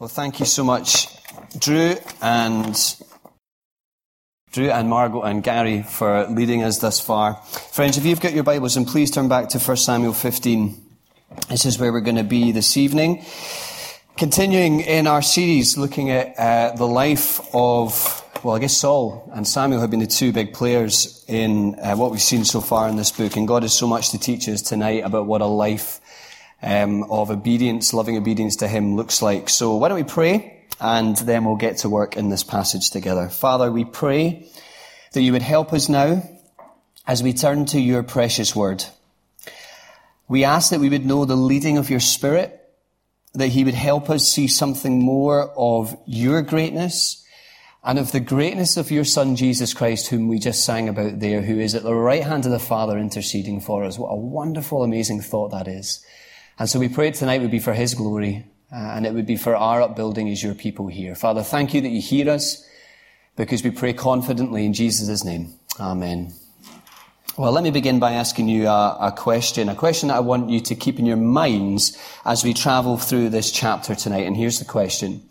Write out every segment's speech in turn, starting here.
Well, thank you so much, Drew and Drew and Margot and Gary for leading us thus far. Friends, if you've got your Bibles, and please turn back to 1 Samuel 15. This is where we're going to be this evening. Continuing in our series looking at uh, the life of, well, I guess Saul and Samuel have been the two big players in uh, what we've seen so far in this book. And God has so much to teach us tonight about what a life um, of obedience, loving obedience to Him looks like. So why don't we pray and then we'll get to work in this passage together. Father, we pray that you would help us now as we turn to your precious word. We ask that we would know the leading of your spirit, that he would help us see something more of your greatness and of the greatness of your son Jesus Christ, whom we just sang about there, who is at the right hand of the Father interceding for us. What a wonderful, amazing thought that is. And so we pray tonight would be for His glory, uh, and it would be for our upbuilding as your people here. Father, thank you that you hear us, because we pray confidently in Jesus' name. Amen. Well, let me begin by asking you a, a, question, a question that I want you to keep in your minds as we travel through this chapter tonight. And here's the question.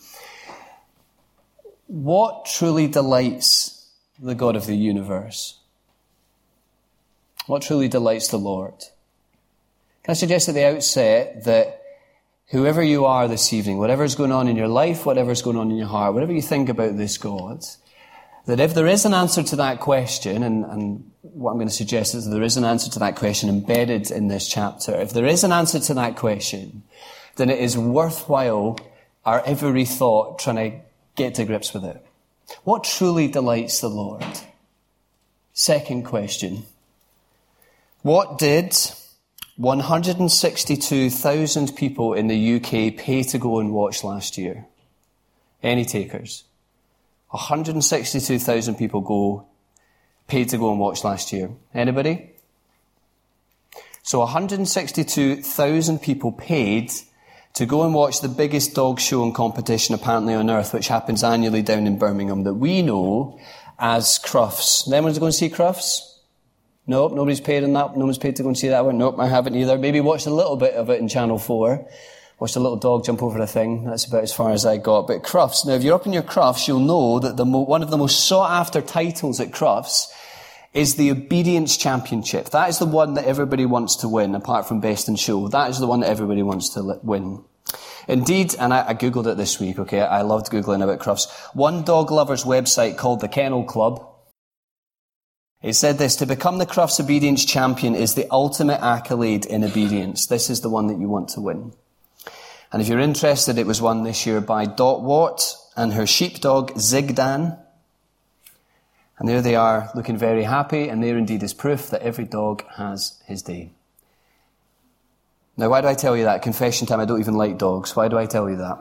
What truly delights the God of the universe? What truly delights the Lord? Can I suggest at the outset that whoever you are this evening, whatever's going on in your life, whatever's going on in your heart, whatever you think about this God, that if there is an answer to that question, and, and what I'm going to suggest is there is an answer to that question embedded in this chapter, if there is an answer to that question, then it is worthwhile our every thought trying to get to grips with it. What truly delights the Lord? Second question. What did 162,000 people in the UK pay to go and watch last year. Any takers? 162,000 people go, paid to go and watch last year. Anybody? So 162,000 people paid to go and watch the biggest dog show and competition apparently on earth, which happens annually down in Birmingham that we know as Crufts. Anyone going to see Crufts? Nope, nobody's paid on that. No one's paid to go and see that one. Nope, I haven't either. Maybe watched a little bit of it in Channel 4. Watched a little dog jump over a thing. That's about as far as I got. But Crufts, now if you're up in your Crufts, you'll know that the mo- one of the most sought after titles at Crufts is the Obedience Championship. That is the one that everybody wants to win, apart from Best in Show. That is the one that everybody wants to win. Indeed, and I, I, googled it this week, okay, I loved googling about Crufts. One dog lover's website called the Kennel Club he said this, to become the Crufts obedience champion is the ultimate accolade in obedience. This is the one that you want to win. And if you're interested, it was won this year by Dot Watt and her sheepdog Zigdan. And there they are, looking very happy, and there indeed is proof that every dog has his day. Now, why do I tell you that? Confession time, I don't even like dogs. Why do I tell you that?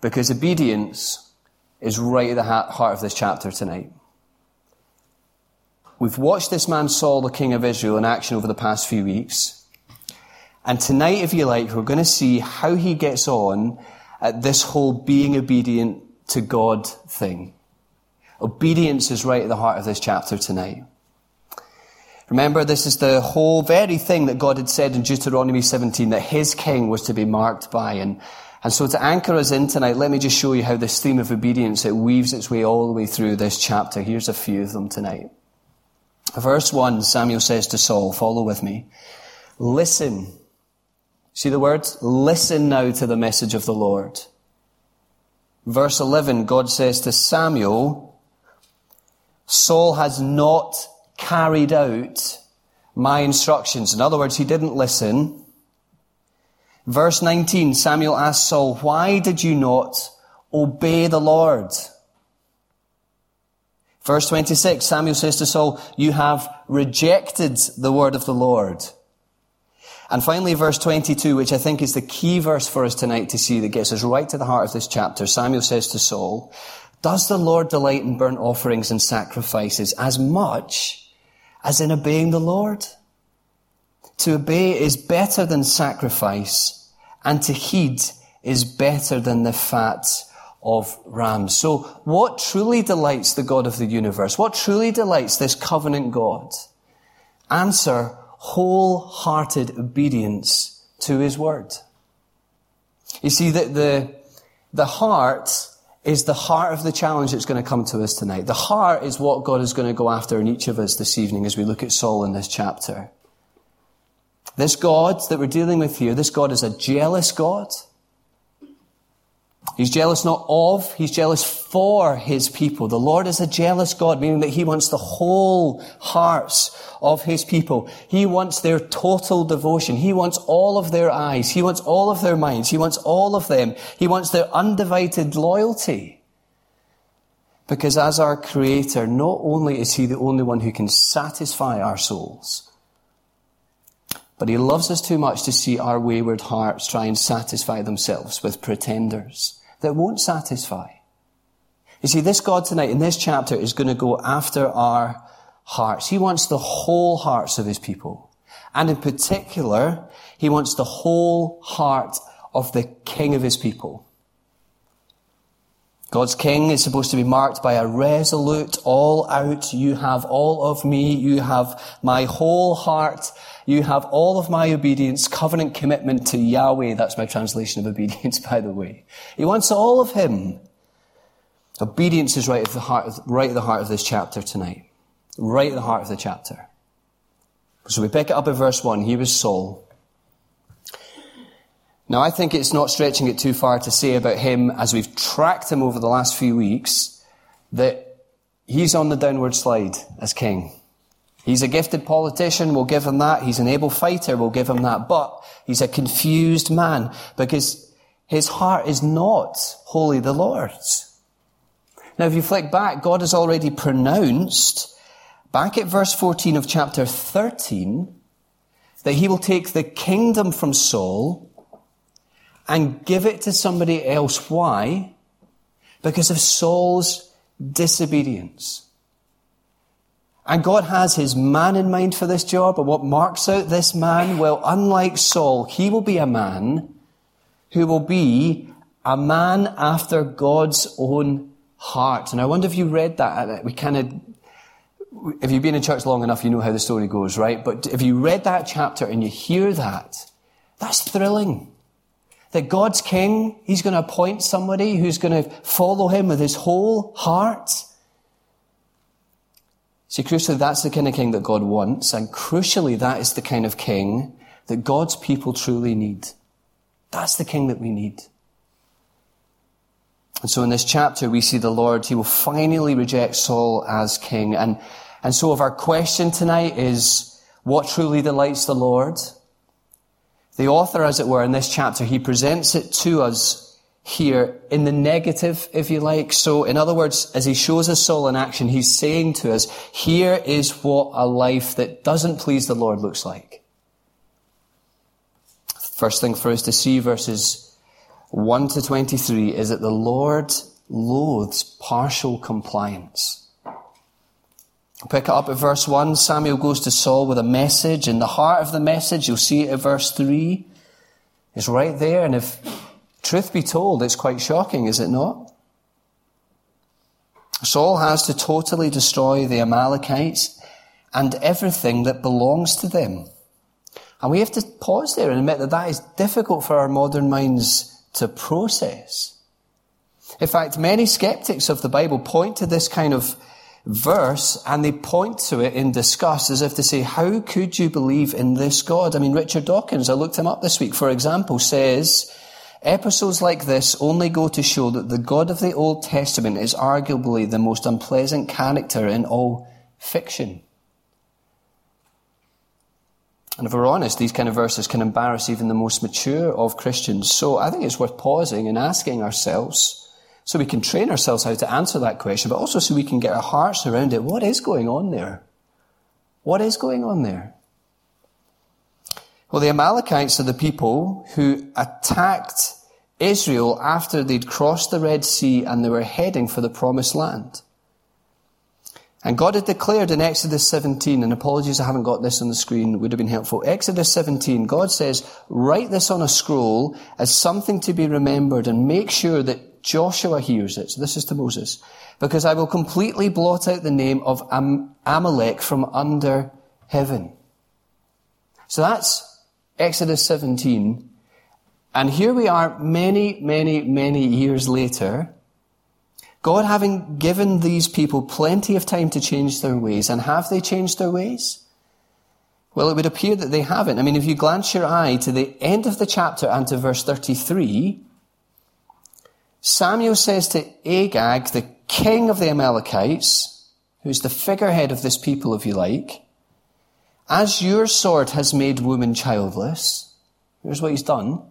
Because obedience is right at the heart of this chapter tonight. We've watched this man Saul, the king of Israel, in action over the past few weeks. And tonight, if you like, we're going to see how he gets on at this whole being obedient to God thing. Obedience is right at the heart of this chapter tonight. Remember, this is the whole very thing that God had said in Deuteronomy 17 that his king was to be marked by. And, and so to anchor us in tonight, let me just show you how this theme of obedience, it weaves its way all the way through this chapter. Here's a few of them tonight. Verse 1, Samuel says to Saul, follow with me. Listen. See the words? Listen now to the message of the Lord. Verse 11, God says to Samuel, Saul has not carried out my instructions. In other words, he didn't listen. Verse 19, Samuel asks Saul, why did you not obey the Lord? Verse 26, Samuel says to Saul, you have rejected the word of the Lord. And finally, verse 22, which I think is the key verse for us tonight to see that gets us right to the heart of this chapter. Samuel says to Saul, does the Lord delight in burnt offerings and sacrifices as much as in obeying the Lord? To obey is better than sacrifice, and to heed is better than the fat of rams. So what truly delights the God of the universe? What truly delights this covenant God? Answer, wholehearted obedience to his word. You see that the, the heart is the heart of the challenge that's going to come to us tonight. The heart is what God is going to go after in each of us this evening as we look at Saul in this chapter. This God that we're dealing with here, this God is a jealous God. He's jealous not of, he's jealous for his people. The Lord is a jealous God, meaning that he wants the whole hearts of his people. He wants their total devotion. He wants all of their eyes. He wants all of their minds. He wants all of them. He wants their undivided loyalty. Because as our creator, not only is he the only one who can satisfy our souls, but he loves us too much to see our wayward hearts try and satisfy themselves with pretenders that won't satisfy. You see, this God tonight in this chapter is going to go after our hearts. He wants the whole hearts of his people. And in particular, he wants the whole heart of the king of his people. God's king is supposed to be marked by a resolute, all out, you have all of me, you have my whole heart, you have all of my obedience, covenant commitment to Yahweh. That's my translation of obedience, by the way. He wants all of him. Obedience is right at the heart of, right at the heart of this chapter tonight. Right at the heart of the chapter. So we pick it up at verse 1. He was Saul. Now, I think it's not stretching it too far to say about him, as we've tracked him over the last few weeks, that he's on the downward slide as king. He's a gifted politician, we'll give him that. He's an able fighter, we'll give him that. But he's a confused man because his heart is not wholly the Lord's. Now, if you flick back, God has already pronounced, back at verse 14 of chapter 13, that he will take the kingdom from Saul and give it to somebody else. Why? Because of Saul's disobedience. And God has his man in mind for this job, And what marks out this man? Well, unlike Saul, he will be a man who will be a man after God's own heart. And I wonder if you read that. We kind of, if you've been in church long enough, you know how the story goes, right? But if you read that chapter and you hear that, that's thrilling that God's king, he's going to appoint somebody who's going to follow him with his whole heart. See, crucially, that's the kind of king that God wants, and crucially, that is the kind of king that God's people truly need. That's the king that we need. And so in this chapter, we see the Lord, he will finally reject Saul as king. And, and so if our question tonight is, what truly delights the Lord? The author, as it were, in this chapter, he presents it to us here in the negative, if you like. So, in other words, as he shows us Saul in action, he's saying to us, here is what a life that doesn't please the Lord looks like. First thing for us to see, verses 1 to 23, is that the Lord loathes partial compliance. Pick it up at verse 1. Samuel goes to Saul with a message. In the heart of the message, you'll see it at verse 3. It's right there. And if truth be told, it's quite shocking, is it not? Saul has to totally destroy the Amalekites and everything that belongs to them. And we have to pause there and admit that that is difficult for our modern minds to process. In fact, many skeptics of the Bible point to this kind of verse and they point to it in disgust as if to say, how could you believe in this God? I mean, Richard Dawkins, I looked him up this week, for example, says, episodes like this only go to show that the God of the Old Testament is arguably the most unpleasant character in all fiction. And if we're honest, these kind of verses can embarrass even the most mature of Christians. So I think it's worth pausing and asking ourselves, so we can train ourselves how to answer that question, but also so we can get our hearts around it. What is going on there? What is going on there? Well, the Amalekites are the people who attacked Israel after they'd crossed the Red Sea and they were heading for the promised land. And God had declared in Exodus 17, and apologies I haven't got this on the screen, would have been helpful. Exodus 17, God says, write this on a scroll as something to be remembered and make sure that Joshua hears it. So this is to Moses. Because I will completely blot out the name of Am- Amalek from under heaven. So that's Exodus 17. And here we are many, many, many years later, God having given these people plenty of time to change their ways. And have they changed their ways? Well, it would appear that they haven't. I mean, if you glance your eye to the end of the chapter and to verse 33, Samuel says to Agag, the king of the Amalekites, who's the figurehead of this people, if you like, as your sword has made women childless, here's what he's done.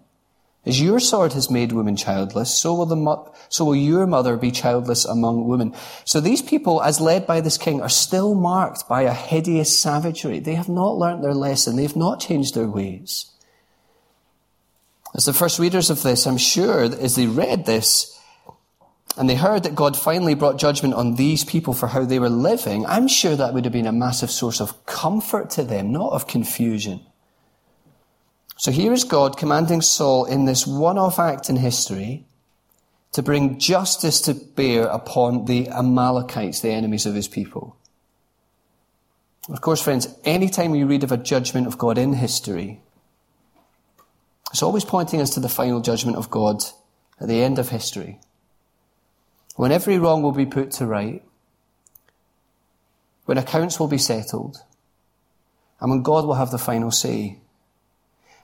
As your sword has made women childless, so will, the, so will your mother be childless among women. So these people, as led by this king, are still marked by a hideous savagery. They have not learnt their lesson. They have not changed their ways. As the first readers of this, I'm sure as they read this, and they heard that God finally brought judgment on these people for how they were living, I'm sure that would have been a massive source of comfort to them, not of confusion. So here is God commanding Saul in this one-off act in history to bring justice to bear upon the Amalekites, the enemies of his people. Of course, friends, anytime you read of a judgment of God in history, it's always pointing us to the final judgment of God at the end of history. When every wrong will be put to right, when accounts will be settled, and when God will have the final say.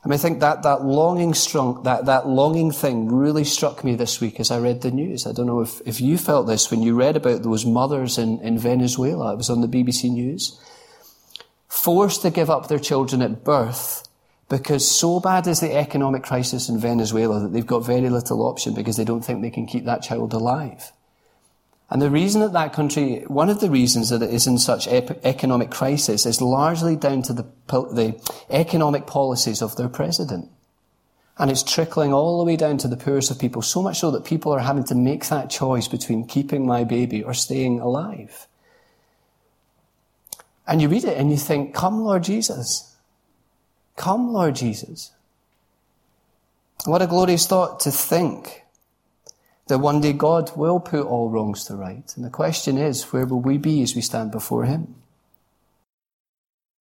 And I think that, that longing that, that longing thing really struck me this week as I read the news. I don't know if, if you felt this when you read about those mothers in, in Venezuela. It was on the BBC News. Forced to give up their children at birth because so bad is the economic crisis in Venezuela that they've got very little option because they don't think they can keep that child alive. And the reason that that country, one of the reasons that it is in such ep- economic crisis is largely down to the, the economic policies of their president. And it's trickling all the way down to the poorest of people, so much so that people are having to make that choice between keeping my baby or staying alive. And you read it and you think, come Lord Jesus. Come Lord Jesus. What a glorious thought to think that one day God will put all wrongs to right. And the question is, where will we be as we stand before Him?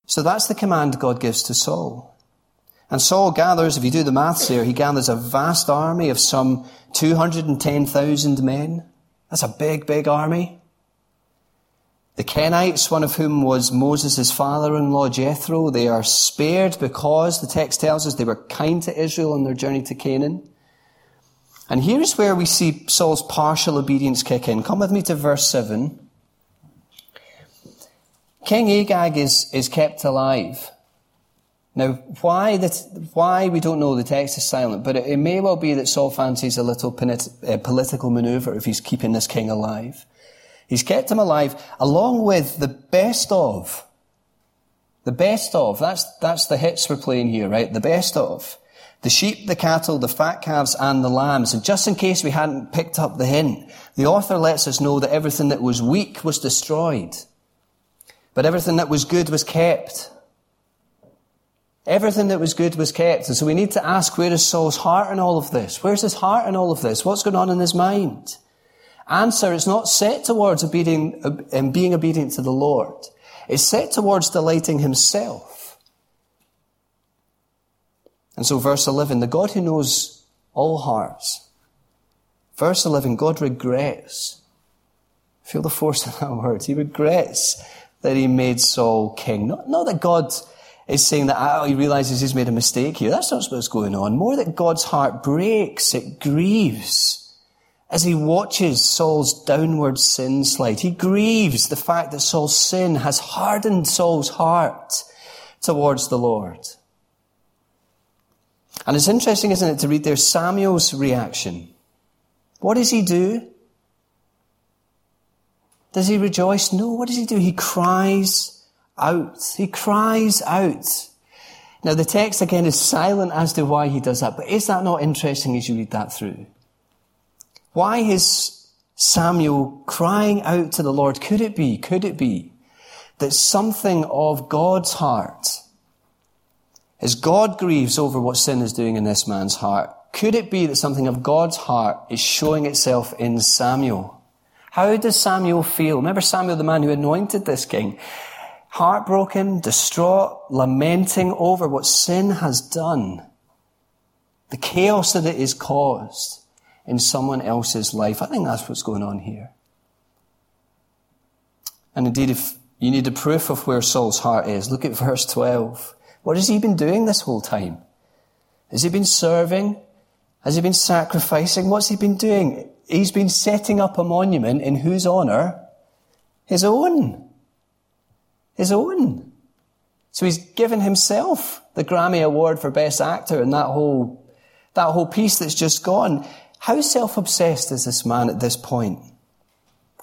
So that's the command God gives to Saul. And Saul gathers, if you do the maths there, he gathers a vast army of some 210,000 men. That's a big, big army. The Kenites, one of whom was Moses' father-in-law Jethro, they are spared because the text tells us they were kind to Israel on their journey to Canaan. And here's where we see Saul's partial obedience kick in. Come with me to verse 7. King Agag is, is kept alive. Now, why that, why we don't know, the text is silent, but it, it may well be that Saul fancies a little polit, uh, political maneuver if he's keeping this king alive. He's kept him alive along with the best of. The best of. That's, that's the hits we're playing here, right? The best of the sheep, the cattle, the fat calves, and the lambs. And just in case we hadn't picked up the hint, the author lets us know that everything that was weak was destroyed, but everything that was good was kept. Everything that was good was kept. And so we need to ask, where is Saul's heart in all of this? Where's his heart in all of this? What's going on in his mind? Answer, is not set towards obedient, um, being obedient to the Lord. It's set towards delighting himself. And so verse 11, the God who knows all hearts. Verse 11, God regrets. Feel the force of that word. He regrets that he made Saul king. Not, not that God is saying that oh, he realizes he's made a mistake here. That's not what's going on. More that God's heart breaks. It grieves as he watches Saul's downward sin slide. He grieves the fact that Saul's sin has hardened Saul's heart towards the Lord. And it's interesting, isn't it, to read there Samuel's reaction. What does he do? Does he rejoice? No. What does he do? He cries out. He cries out. Now the text again is silent as to why he does that, but is that not interesting as you read that through? Why is Samuel crying out to the Lord? Could it be, could it be that something of God's heart as God grieves over what sin is doing in this man's heart, could it be that something of God's heart is showing itself in Samuel? How does Samuel feel? Remember Samuel, the man who anointed this king? Heartbroken, distraught, lamenting over what sin has done. the chaos that it has caused in someone else's life. I think that's what's going on here. And indeed, if you need a proof of where Saul's heart is, look at verse 12. What has he been doing this whole time? Has he been serving? Has he been sacrificing? What's he been doing? He's been setting up a monument in whose honor? His own. His own. So he's given himself the Grammy Award for Best Actor in that whole, that whole piece that's just gone. How self-obsessed is this man at this point?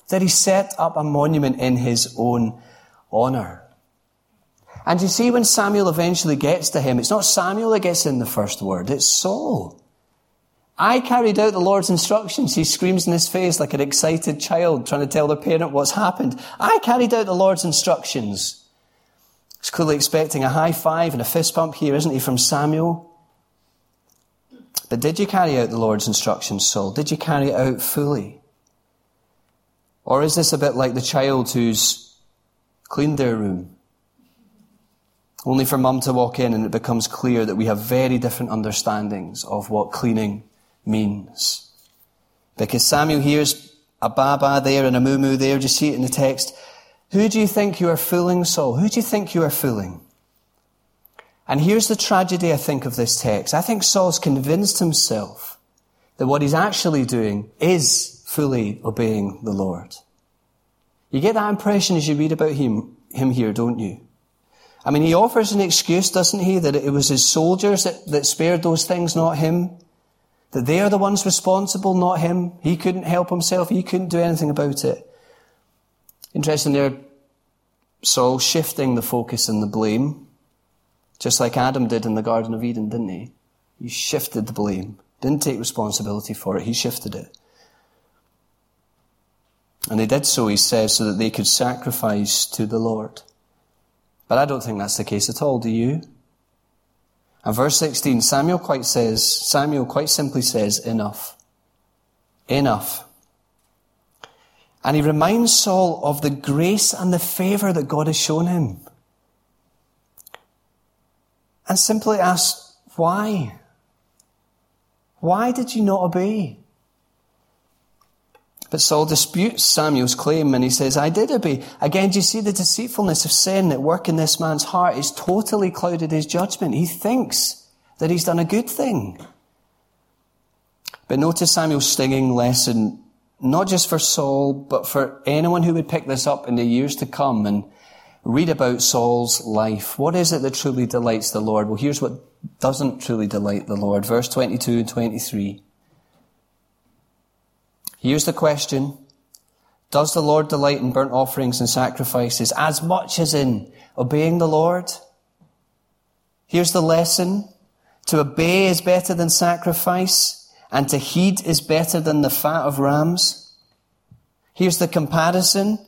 That he set up a monument in his own honor. And you see, when Samuel eventually gets to him, it's not Samuel that gets in the first word, it's Saul. I carried out the Lord's instructions. He screams in his face like an excited child trying to tell their parent what's happened. I carried out the Lord's instructions. He's clearly expecting a high five and a fist bump here, isn't he, from Samuel? But did you carry out the Lord's instructions, Saul? Did you carry it out fully? Or is this a bit like the child who's cleaned their room? Only for mum to walk in and it becomes clear that we have very different understandings of what cleaning means. Because Samuel hears a baba there and a moo there. Do you see it in the text? Who do you think you are fooling, Saul? Who do you think you are fooling? And here's the tragedy, I think, of this text. I think Saul's convinced himself that what he's actually doing is fully obeying the Lord. You get that impression as you read about him, him here, don't you? I mean, he offers an excuse, doesn't he, that it was his soldiers that, that spared those things, not him. That they are the ones responsible, not him. He couldn't help himself. He couldn't do anything about it. Interesting there, Saul shifting the focus and the blame, just like Adam did in the Garden of Eden, didn't he? He shifted the blame. Didn't take responsibility for it. He shifted it. And they did so, he says, so that they could sacrifice to the Lord. But I don't think that's the case at all, do you? And verse 16, Samuel quite says, Samuel quite simply says, enough. Enough. And he reminds Saul of the grace and the favor that God has shown him. And simply asks, why? Why did you not obey? But Saul disputes Samuel's claim and he says, I did obey. Again, do you see the deceitfulness of sin at work in this man's heart is totally clouded his judgment. He thinks that he's done a good thing. But notice Samuel's stinging lesson, not just for Saul, but for anyone who would pick this up in the years to come and read about Saul's life. What is it that truly delights the Lord? Well, here's what doesn't truly delight the Lord. Verse 22 and 23. Here's the question. Does the Lord delight in burnt offerings and sacrifices as much as in obeying the Lord? Here's the lesson. To obey is better than sacrifice, and to heed is better than the fat of rams. Here's the comparison.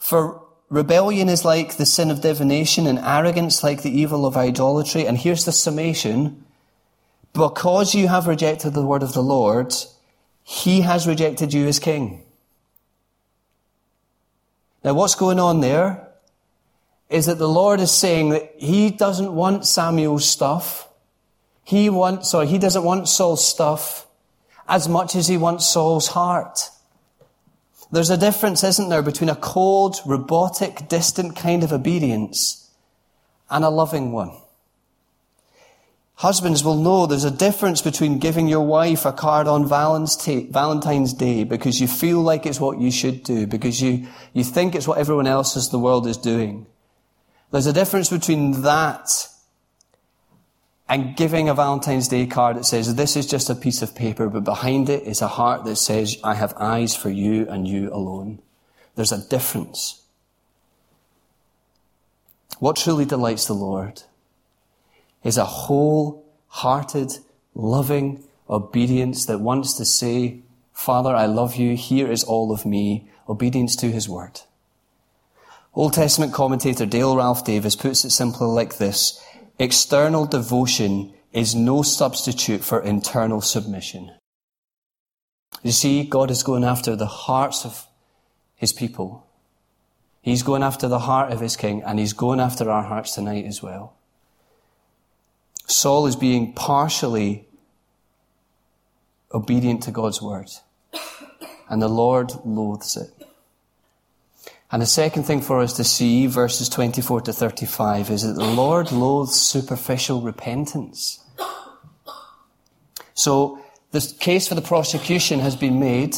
For rebellion is like the sin of divination, and arrogance like the evil of idolatry. And here's the summation. Because you have rejected the word of the Lord, he has rejected you as king. Now what's going on there is that the Lord is saying that he doesn't want Samuel's stuff. He wants, sorry, he doesn't want Saul's stuff as much as he wants Saul's heart. There's a difference, isn't there, between a cold, robotic, distant kind of obedience and a loving one. Husbands will know there's a difference between giving your wife a card on Valentine's Day because you feel like it's what you should do, because you, you think it's what everyone else in the world is doing. There's a difference between that and giving a Valentine's Day card that says, this is just a piece of paper, but behind it is a heart that says, I have eyes for you and you alone. There's a difference. What truly delights the Lord? is a whole-hearted, loving obedience that wants to say, Father, I love you. Here is all of me. Obedience to his word. Old Testament commentator Dale Ralph Davis puts it simply like this. External devotion is no substitute for internal submission. You see, God is going after the hearts of his people. He's going after the heart of his king, and he's going after our hearts tonight as well. Saul is being partially obedient to God's word. And the Lord loathes it. And the second thing for us to see, verses 24 to 35, is that the Lord loathes superficial repentance. So, the case for the prosecution has been made.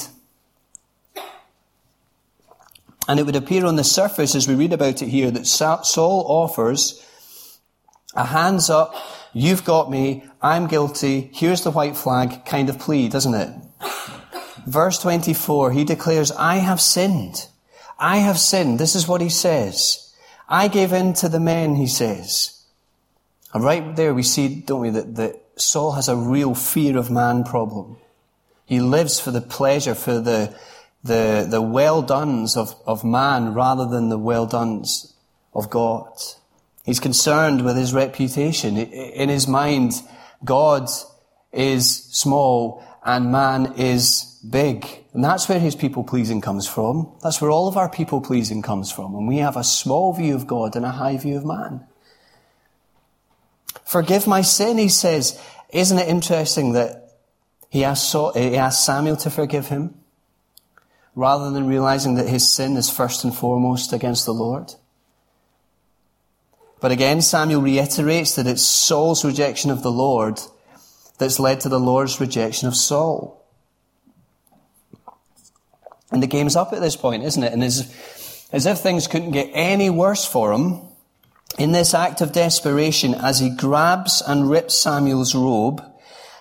And it would appear on the surface, as we read about it here, that Saul offers a hands up, you've got me, I'm guilty, here's the white flag kind of plea, doesn't it? Verse 24, he declares, I have sinned. I have sinned. This is what he says. I gave in to the men, he says. And right there we see, don't we, that, that Saul has a real fear of man problem. He lives for the pleasure, for the, the, the well dones of, of man rather than the well dones of God. He's concerned with his reputation. In his mind, God is small and man is big. And that's where his people pleasing comes from. That's where all of our people pleasing comes from. And we have a small view of God and a high view of man. Forgive my sin, he says. Isn't it interesting that he asked, he asked Samuel to forgive him? Rather than realizing that his sin is first and foremost against the Lord. But again, Samuel reiterates that it's Saul's rejection of the Lord that's led to the Lord's rejection of Saul. And the game's up at this point, isn't it? And as, as if things couldn't get any worse for him, in this act of desperation, as he grabs and rips Samuel's robe,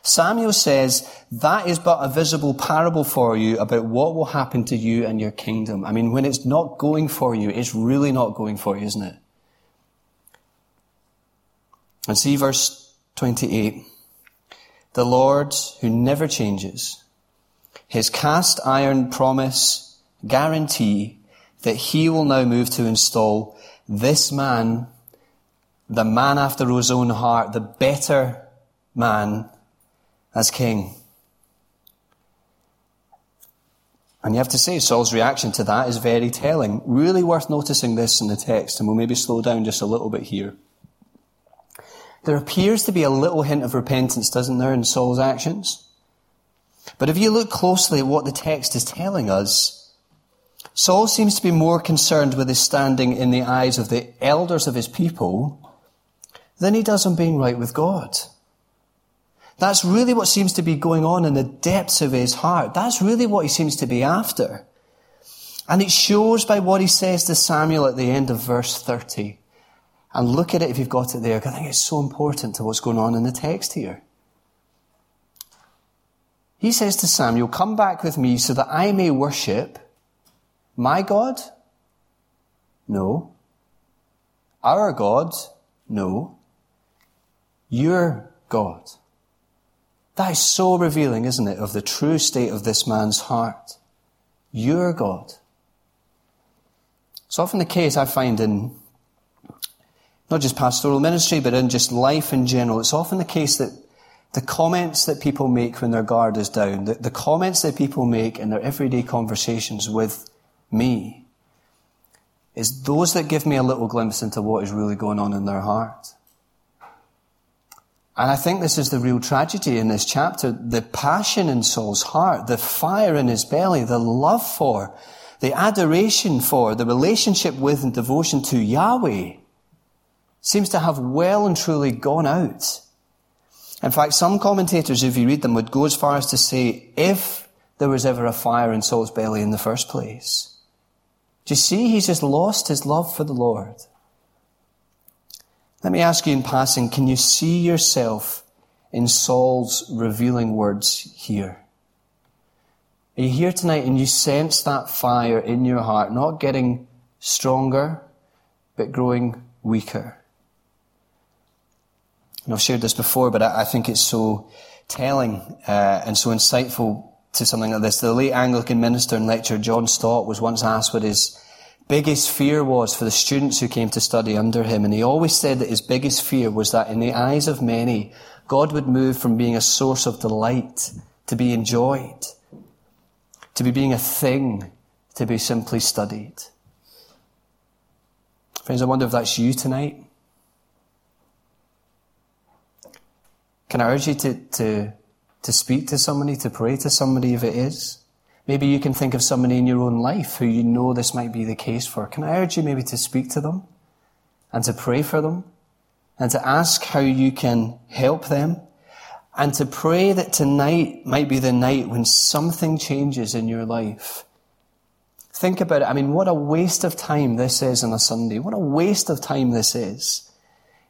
Samuel says, that is but a visible parable for you about what will happen to you and your kingdom. I mean, when it's not going for you, it's really not going for you, isn't it? And see verse 28. The Lord who never changes, his cast iron promise guarantee that he will now move to install this man, the man after his own heart, the better man as king. And you have to say, Saul's reaction to that is very telling. Really worth noticing this in the text, and we'll maybe slow down just a little bit here. There appears to be a little hint of repentance, doesn't there, in Saul's actions? But if you look closely at what the text is telling us, Saul seems to be more concerned with his standing in the eyes of the elders of his people than he does on being right with God. That's really what seems to be going on in the depths of his heart. That's really what he seems to be after. And it shows by what he says to Samuel at the end of verse 30. And look at it if you've got it there, I think it's so important to what's going on in the text here. He says to Samuel, Come back with me so that I may worship my God? No. Our God? No. Your God. That is so revealing, isn't it, of the true state of this man's heart. Your God. It's often the case I find in not just pastoral ministry, but in just life in general, it's often the case that the comments that people make when their guard is down, the, the comments that people make in their everyday conversations with me, is those that give me a little glimpse into what is really going on in their heart. And I think this is the real tragedy in this chapter. The passion in Saul's heart, the fire in his belly, the love for, the adoration for, the relationship with and devotion to Yahweh seems to have well and truly gone out. In fact, some commentators, if you read them, would go as far as to say, if there was ever a fire in Saul's belly in the first place. Do you see? He's just lost his love for the Lord. Let me ask you in passing, can you see yourself in Saul's revealing words here? Are you here tonight and you sense that fire in your heart, not getting stronger, but growing weaker? And I've shared this before, but I, I think it's so telling uh, and so insightful to something like this. The late Anglican minister and lecturer John Stott was once asked what his biggest fear was for the students who came to study under him. And he always said that his biggest fear was that in the eyes of many, God would move from being a source of delight to be enjoyed, to be being a thing to be simply studied. Friends, I wonder if that's you tonight. Can I urge you to, to to speak to somebody, to pray to somebody if it is. Maybe you can think of somebody in your own life who you know this might be the case for. Can I urge you maybe to speak to them and to pray for them and to ask how you can help them and to pray that tonight might be the night when something changes in your life. Think about it. I mean, what a waste of time this is on a Sunday. What a waste of time this is.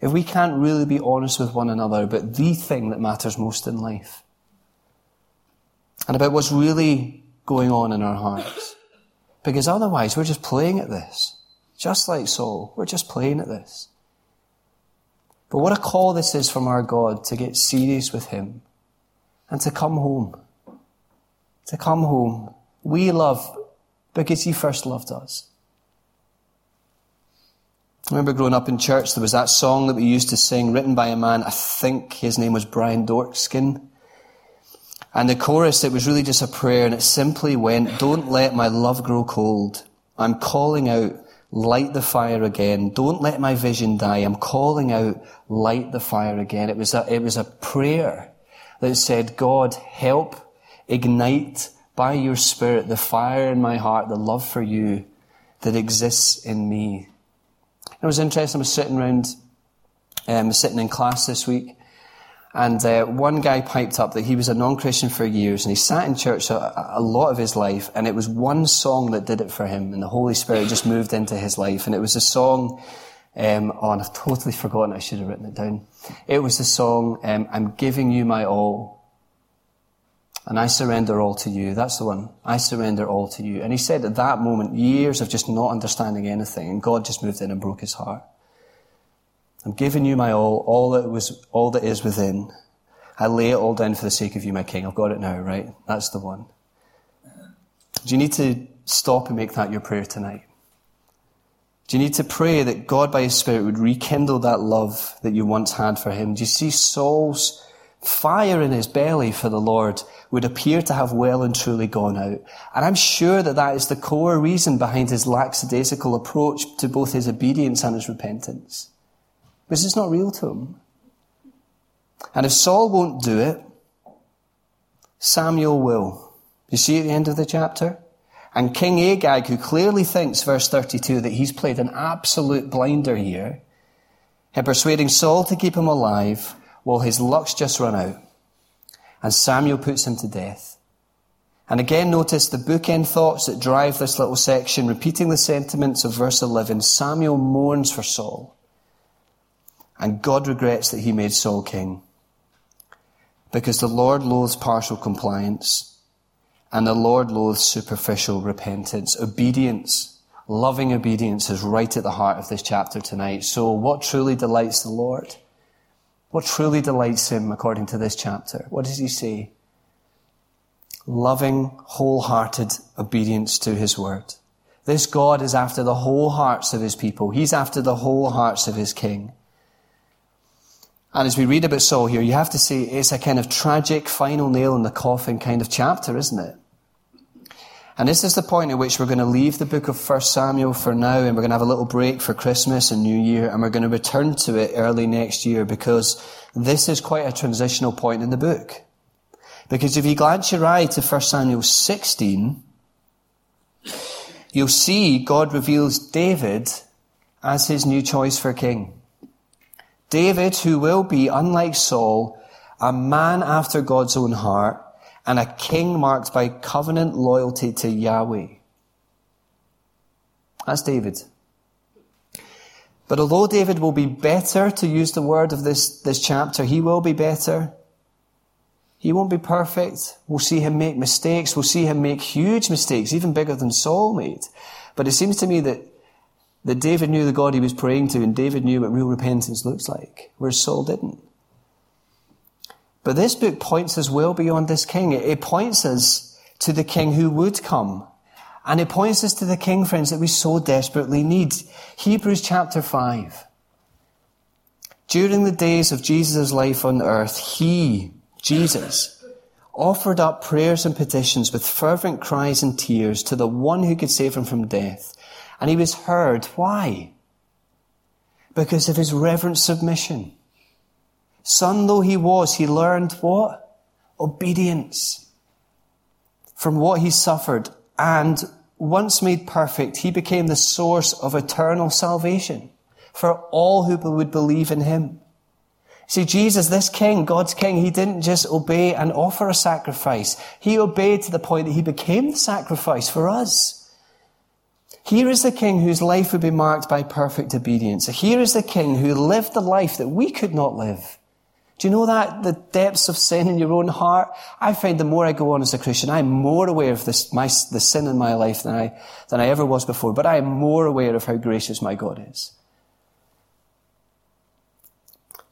If we can't really be honest with one another about the thing that matters most in life. And about what's really going on in our hearts. Because otherwise we're just playing at this. Just like Saul. We're just playing at this. But what a call this is from our God to get serious with Him and to come home. To come home. We love because He first loved us. I remember growing up in church, there was that song that we used to sing, written by a man, I think his name was Brian Doerksen. And the chorus, it was really just a prayer, and it simply went, Don't let my love grow cold. I'm calling out, light the fire again. Don't let my vision die. I'm calling out, light the fire again. It was a, it was a prayer that said, God, help ignite by your spirit the fire in my heart, the love for you that exists in me. It was interesting. I was sitting around, um, sitting in class this week, and uh, one guy piped up that he was a non-Christian for years, and he sat in church a, a, lot of his life, and it was one song that did it for him, and the Holy Spirit just moved into his life, and it was a song. Um, oh, and I've totally forgotten. I should have written it down. It was the song um, "I'm giving you my all." And I surrender all to you. That's the one. I surrender all to you. And he said at that moment, years of just not understanding anything, and God just moved in and broke his heart. I'm giving you my all, all that was, all that is within. I lay it all down for the sake of you, my king. I've got it now, right? That's the one. Do you need to stop and make that your prayer tonight? Do you need to pray that God by His Spirit would rekindle that love that you once had for Him? Do you see Saul's fire in his belly for the Lord would appear to have well and truly gone out? And I'm sure that that is the core reason behind his lackadaisical approach to both his obedience and his repentance because it's not real to him. And if Saul won't do it, Samuel will. You see at the end of the chapter? And King Agag, who clearly thinks, verse 32, that he's played an absolute blinder here, in persuading Saul to keep him alive while his luck's just run out. And Samuel puts him to death. And again, notice the bookend thoughts that drive this little section, repeating the sentiments of verse 11. Samuel mourns for Saul. And God regrets that he made Saul king. Because the Lord loathes partial compliance and the Lord loathes superficial repentance. Obedience, loving obedience is right at the heart of this chapter tonight. So what truly delights the Lord? What truly delights him according to this chapter? What does he say? Loving, wholehearted obedience to his word. This God is after the whole hearts of his people. He's after the whole hearts of his king. And as we read about Saul here, you have to say it's a kind of tragic final nail in the coffin kind of chapter, isn't it? And this is the point at which we're going to leave the book of 1 Samuel for now and we're going to have a little break for Christmas and New Year and we're going to return to it early next year because this is quite a transitional point in the book. Because if you glance your eye to 1 Samuel 16, you'll see God reveals David as his new choice for king. David, who will be, unlike Saul, a man after God's own heart and a king marked by covenant loyalty to Yahweh. That's David. But although David will be better, to use the word of this, this chapter, he will be better. He won't be perfect. We'll see him make mistakes. We'll see him make huge mistakes, even bigger than Saul made. But it seems to me that that David knew the God he was praying to, and David knew what real repentance looks like, whereas Saul didn't. But this book points us well beyond this king. It points us to the king who would come. And it points us to the king, friends, that we so desperately need. Hebrews chapter 5. During the days of Jesus' life on earth, he, Jesus, offered up prayers and petitions with fervent cries and tears to the one who could save him from death. And he was heard. Why? Because of his reverent submission. Son though he was, he learned what? obedience from what he suffered. And once made perfect, he became the source of eternal salvation for all who would believe in him. See, Jesus, this king, God's king, he didn't just obey and offer a sacrifice. He obeyed to the point that he became the sacrifice for us. Here is the king whose life would be marked by perfect obedience. Here is the king who lived the life that we could not live. Do you know that? The depths of sin in your own heart? I find the more I go on as a Christian, I'm more aware of this, my, the sin in my life than I, than I ever was before, but I am more aware of how gracious my God is.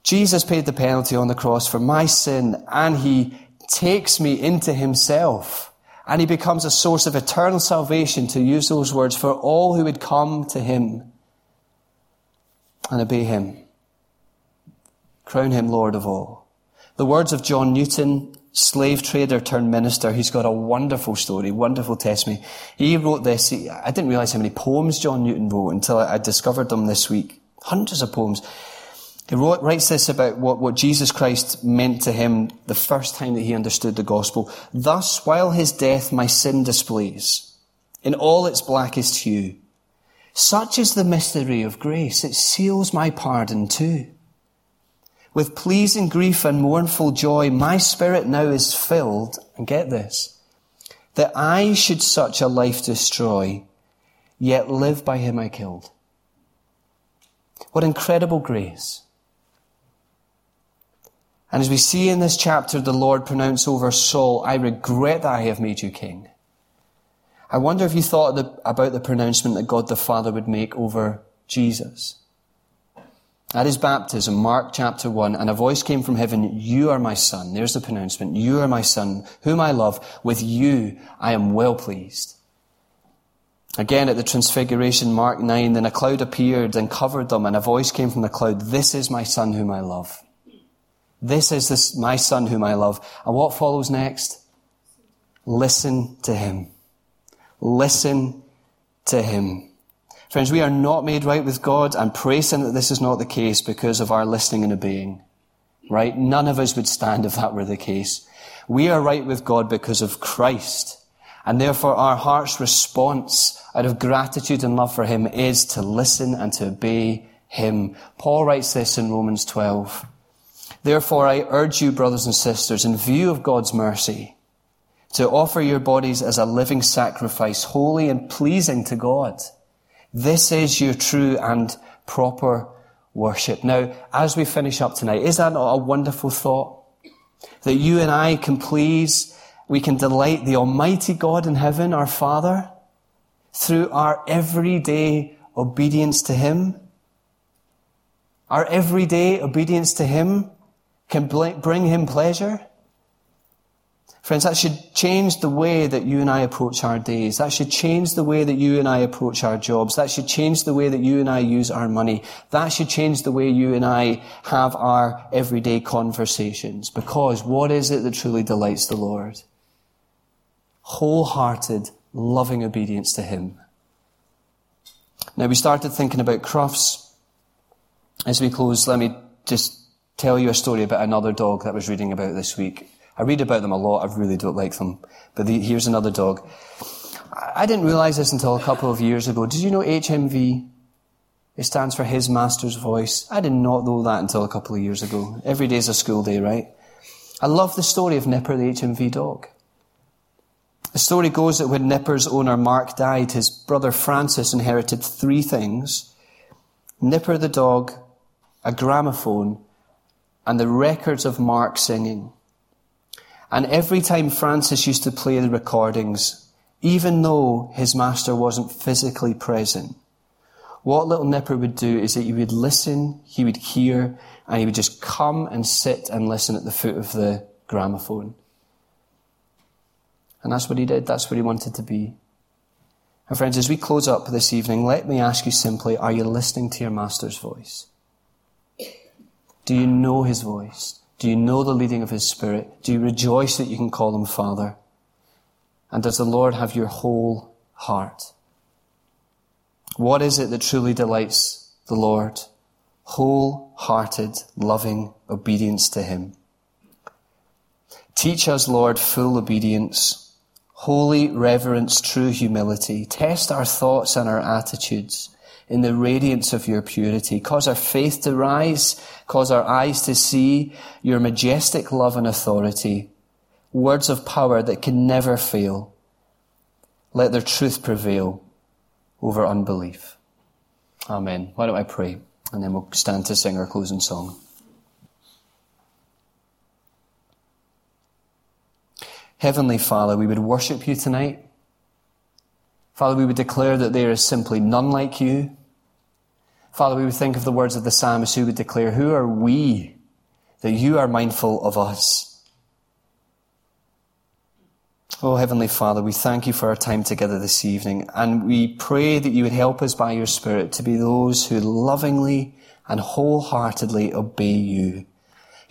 Jesus paid the penalty on the cross for my sin and he takes me into himself and he becomes a source of eternal salvation to use those words for all who would come to him and obey him. Crown him Lord of all. The words of John Newton, slave trader turned minister, he's got a wonderful story, wonderful testimony. He wrote this. I didn't realize how many poems John Newton wrote until I discovered them this week. Hundreds of poems. He wrote, writes this about what, what Jesus Christ meant to him the first time that he understood the gospel. Thus, while his death my sin displays, in all its blackest hue, such is the mystery of grace, it seals my pardon too. With pleasing grief and mournful joy, my spirit now is filled, and get this, that I should such a life destroy, yet live by him I killed. What incredible grace. And as we see in this chapter, the Lord pronounce over Saul, I regret that I have made you king. I wonder if you thought about the pronouncement that God the Father would make over Jesus. At his baptism, Mark chapter 1, and a voice came from heaven, You are my son. There's the pronouncement. You are my son, whom I love. With you I am well pleased. Again at the transfiguration, Mark 9, then a cloud appeared and covered them, and a voice came from the cloud, This is my son whom I love. This is this, my son whom I love. And what follows next? Listen to him. Listen to him. Friends, we are not made right with God and praise that this is not the case because of our listening and obeying. Right? None of us would stand if that were the case. We are right with God because of Christ. And therefore our heart's response out of gratitude and love for him is to listen and to obey him. Paul writes this in Romans 12. Therefore, I urge you, brothers and sisters, in view of God's mercy, to offer your bodies as a living sacrifice, holy and pleasing to God. This is your true and proper worship. Now, as we finish up tonight, is that not a wonderful thought? That you and I can please, we can delight the Almighty God in heaven, our Father, through our everyday obedience to Him. Our everyday obedience to Him can bring him pleasure. Friends, that should change the way that you and I approach our days. That should change the way that you and I approach our jobs. That should change the way that you and I use our money. That should change the way you and I have our everyday conversations. Because what is it that truly delights the Lord? Wholehearted, loving obedience to Him. Now we started thinking about crufts. As we close, let me just tell you a story about another dog that I was reading about this week. I read about them a lot. I really don't like them. But the, here's another dog. I didn't realize this until a couple of years ago. Did you know HMV? It stands for His Master's Voice. I did not know that until a couple of years ago. Every day is a school day, right? I love the story of Nipper, the HMV dog. The story goes that when Nipper's owner Mark died, his brother Francis inherited three things. Nipper the dog, a gramophone, and the records of Mark singing. And every time Francis used to play the recordings, even though his master wasn't physically present, what little Nipper would do is that he would listen, he would hear, and he would just come and sit and listen at the foot of the gramophone. And that's what he did. That's what he wanted to be. And friends, as we close up this evening, let me ask you simply, are you listening to your master's voice? Do you know his voice? Do you know the leading of his spirit? Do you rejoice that you can call him Father? And does the Lord have your whole heart? What is it that truly delights the Lord? Wholehearted, loving obedience to him. Teach us, Lord, full obedience, holy reverence, true humility. Test our thoughts and our attitudes in the radiance of your purity. Cause our faith to rise. Cause our eyes to see your majestic love and authority. Words of power that can never fail. Let their truth prevail over unbelief. Amen. Why don't I pray? And then we'll stand to sing our closing song. Heavenly Father, we would worship you tonight. Father, we would declare that there is simply none like you. Father, we would think of the words of the psalmist who would declare, Who are we that you are mindful of us? Oh, Heavenly Father, we thank you for our time together this evening, and we pray that you would help us by your Spirit to be those who lovingly and wholeheartedly obey you,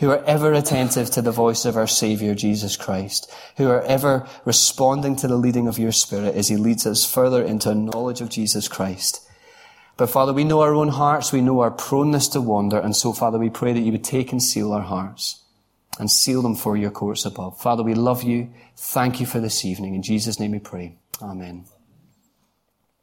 who are ever attentive to the voice of our Saviour, Jesus Christ, who are ever responding to the leading of your Spirit as he leads us further into a knowledge of Jesus Christ. But Father, we know our own hearts, we know our proneness to wander, and so Father, we pray that you would take and seal our hearts and seal them for your courts above. Father, we love you. Thank you for this evening. In Jesus' name we pray. Amen.